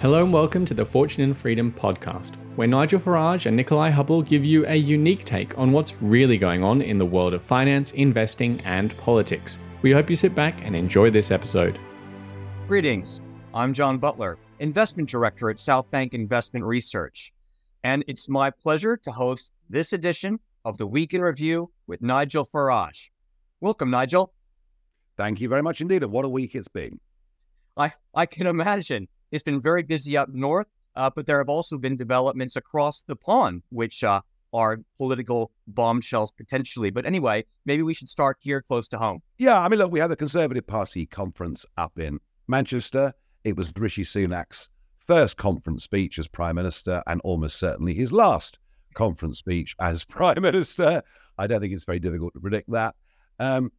Hello and welcome to the Fortune and Freedom podcast, where Nigel Farage and Nickolai Hubble give you a unique take on what's really going on in the world of finance, investing, and politics. We hope you sit back and enjoy this episode. Greetings. I'm John Butler, Investment Director at South Bank Investment Research, and it's my pleasure to host this edition of the Week in Review with Nigel Farage. Welcome, Nigel. Thank you very much indeed. And what a week it's been. I, I can imagine. It's been very busy up north, uh, but there have also been developments across the pond, which uh, are political bombshells potentially. But anyway, maybe we should start here close to home. Yeah, I mean, look, we had the Conservative Party conference up in Manchester. It was Rishi Sunak's first conference speech as Prime Minister and almost certainly his last conference speech as Prime Minister. I don't think it's very difficult to predict that. Um,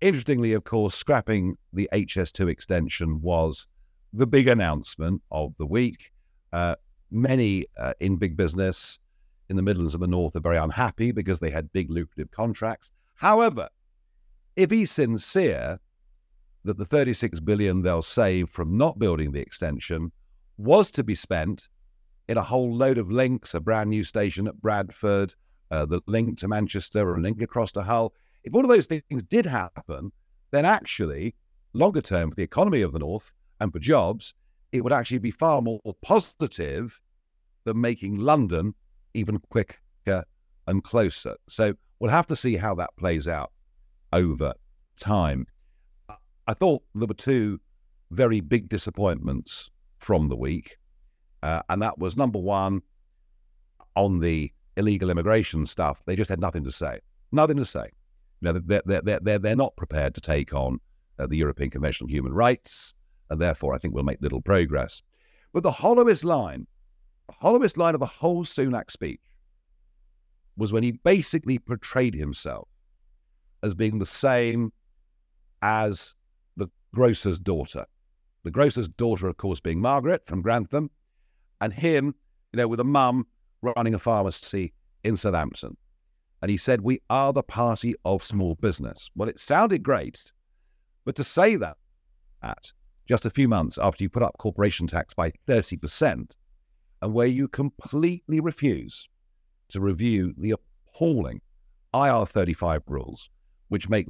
interestingly, of course, scrapping the HS2 extension was the big announcement of the week. Uh, many uh, in big business in the Midlands and the North are very unhappy because they had big lucrative contracts. However, if he's sincere that the 36 billion they'll save from not building the extension was to be spent in a whole load of links, a brand new station at Bradford, uh, the link to Manchester, or a link across to Hull. If all of those things did happen, then actually, longer term for the economy of the North, and for jobs, it would actually be far more positive than making London even quicker and closer. So we'll have to see how that plays out over time. I thought there were two very big disappointments from the week. Uh, and that was number one on the illegal immigration stuff. They just had nothing to say. Nothing to say. You know, they're, they're, they're, they're not prepared to take on uh, the European Convention on Human Rights and therefore I think we'll make little progress. But the hollowest line, the hollowest line of the whole Sunak speech was when he basically portrayed himself as being the same as the grocer's daughter. The grocer's daughter, of course, being Margaret from Grantham, and him, you know, with a mum running a pharmacy in Southampton. And he said, We are the party of small business. Well, it sounded great, but to say that just a few months after you put up corporation tax by 30%, and where you completely refuse to review the appalling IR35 rules, which make,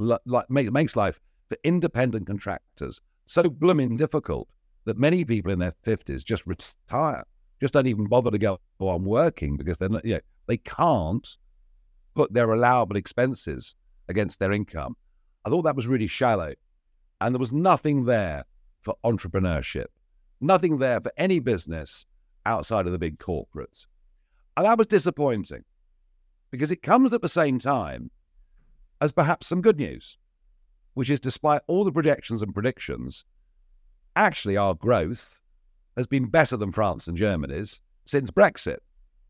make makes life for independent contractors so blooming difficult that many people in their 50s just retire, just don't even bother to go on working because they're not, you know, they can't put their allowable expenses against their income. I thought that was really shallow. And there was nothing there for entrepreneurship, nothing there for any business outside of the big corporates. And that was disappointing because it comes at the same time as perhaps some good news, which is despite all the projections and predictions, actually our growth has been better than France and Germany's since Brexit.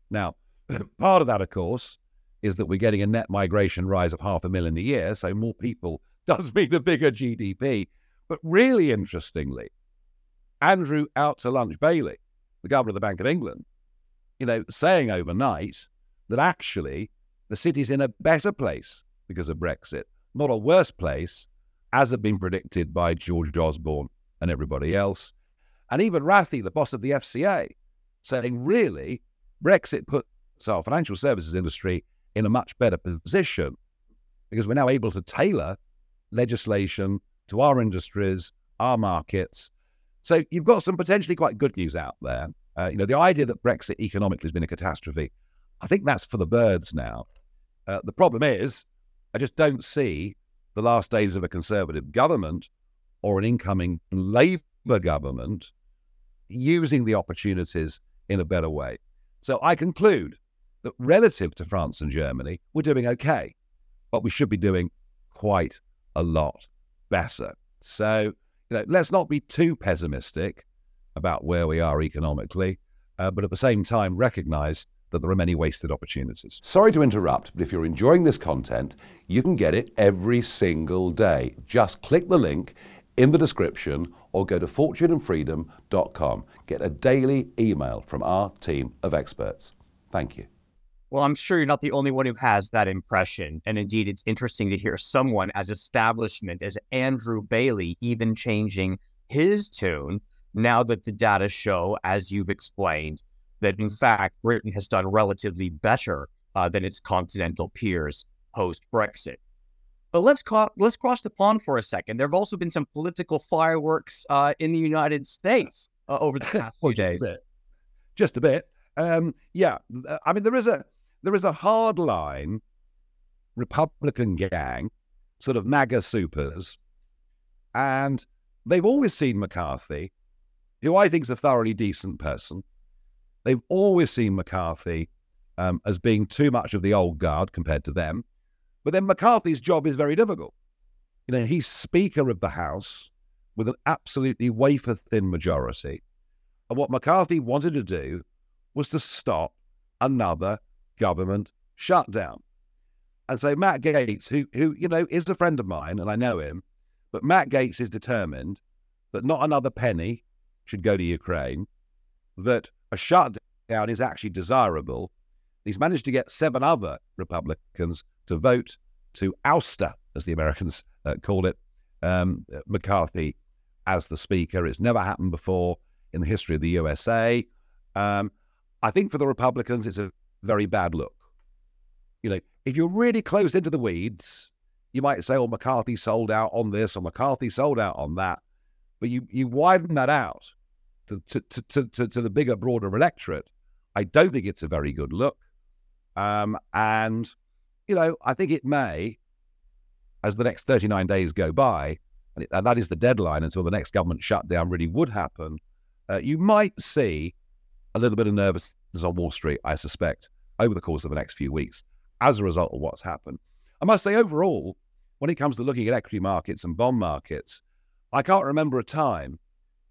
Now, part of that, of course, is that we're getting a net migration rise of half a million a year, so more people does mean a bigger GDP. But really interestingly, Andrew out to lunch Bailey, the governor of the Bank of England, you know, saying overnight that actually the city's in a better place because of Brexit, not a worse place, as had been predicted by George Osborne and everybody else. And even Rathi, the boss of the FCA, saying really Brexit puts our financial services industry in a much better position because we're now able to tailor legislation to our industries, our markets. So you've got some potentially quite good news out there. Uh, you know, the idea that Brexit economically has been a catastrophe, I think that's for the birds now. Uh, the problem is, I just don't see the last days of a conservative government or an incoming Labour government using the opportunities in a better way. So I conclude that relative to France and Germany, we're doing okay, but we should be doing quite a lot better. So, you know, let's not be too pessimistic about where we are economically, uh, but at the same time, recognize that there are many wasted opportunities. Sorry to interrupt, but if you're enjoying this content, you can get it every single day. Just click the link in the description or go to fortuneandfreedom.com. Get a daily email from our team of experts. Thank you. Well, I'm sure you're not the only one who has that impression. And indeed, it's interesting to hear someone as establishment as Andrew Bailey even changing his tune. now that the data show, as you've explained, that in fact Britain has done relatively better uh, than its continental peers post Brexit. But let's co- let's cross the pond for a second. There have also been some political fireworks uh, in the United States uh, over the past few days. Just a bit. Just a bit. Um, yeah, I mean there is a there is a hard line Republican gang, sort of MAGA supers, and they've always seen McCarthy, who I think is a thoroughly decent person. They've always seen McCarthy um, as being too much of the old guard compared to them. But then McCarthy's job is very difficult. You know, he's Speaker of the House with an absolutely wafer thin majority. And what McCarthy wanted to do was to stop another government shutdown. And so Matt Gaetz, who, who, you know, is a friend of mine, and I know him, but Matt Gaetz is determined that not another penny should go to Ukraine, that a shutdown is actually desirable. He's managed to get seven other Republicans to vote to ouster, as the Americans uh, call it, um, McCarthy as the Speaker. It's never happened before in the history of the USA. Um, I think for the Republicans, it's a very bad look. You know, if you're really close into the weeds, you might say, "Oh, McCarthy sold out on this, or McCarthy sold out on that," but you you widen that out to to to to, to the bigger, broader electorate. I don't think it's a very good look. Um, and you know, I think it may, as the next 39 days go by, and, it, and that is the deadline until the next government shutdown really would happen, uh, you might see a little bit of nervousness on Wall Street, I suspect, over the course of the next few weeks as a result of what's happened. I must say, overall, when it comes to looking at equity markets and bond markets, I can't remember a time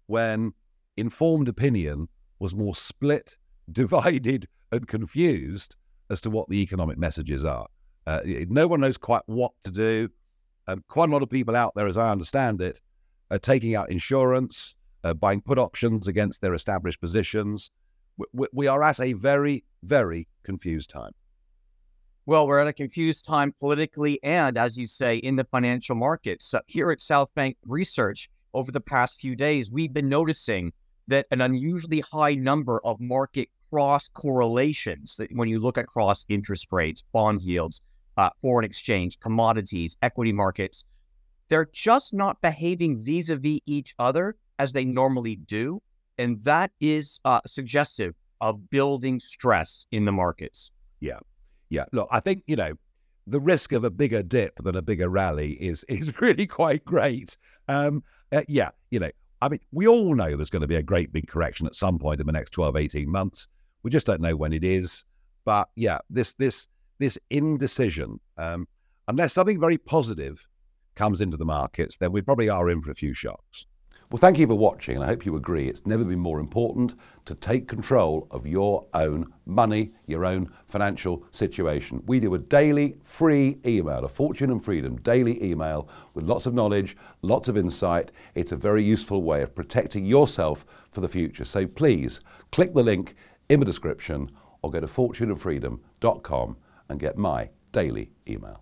when informed opinion was more split, divided, and confused as to what the economic messages are. Uh, no one knows quite what to do. Um, quite a lot of people out there, as I understand it, are taking out insurance, uh, buying put options against their established positions. We, we are at a very, very confused time. Well, we're at a confused time politically and, as you say, in the financial markets. Uh, here at South Bank Research, over the past few days, we've been noticing that an unusually high number of market cross correlations, when you look across interest rates, bond yields, uh, foreign exchange, commodities, equity markets, they're just not behaving vis a vis each other as they normally do. And that is uh, suggestive of building stress in the markets. Yeah. Yeah. Look, I think, you know, the risk of a bigger dip than a bigger rally is is really quite great. Um, uh, yeah, you know, I mean, we all know there's going to be a great big correction at some point in the next 12, 18 months. We just don't know when it is. But yeah, this this this indecision, um, unless something very positive comes into the markets, then we probably are in for a few shocks. Well, thank you for watching, and I hope you agree it's never been more important to take control of your own money, your own financial situation. We do a daily free email, a Fortune and Freedom daily email with lots of knowledge, lots of insight. It's a very useful way of protecting yourself for the future. So please click the link in the description or go to fortuneandfreedom.com and get my daily email.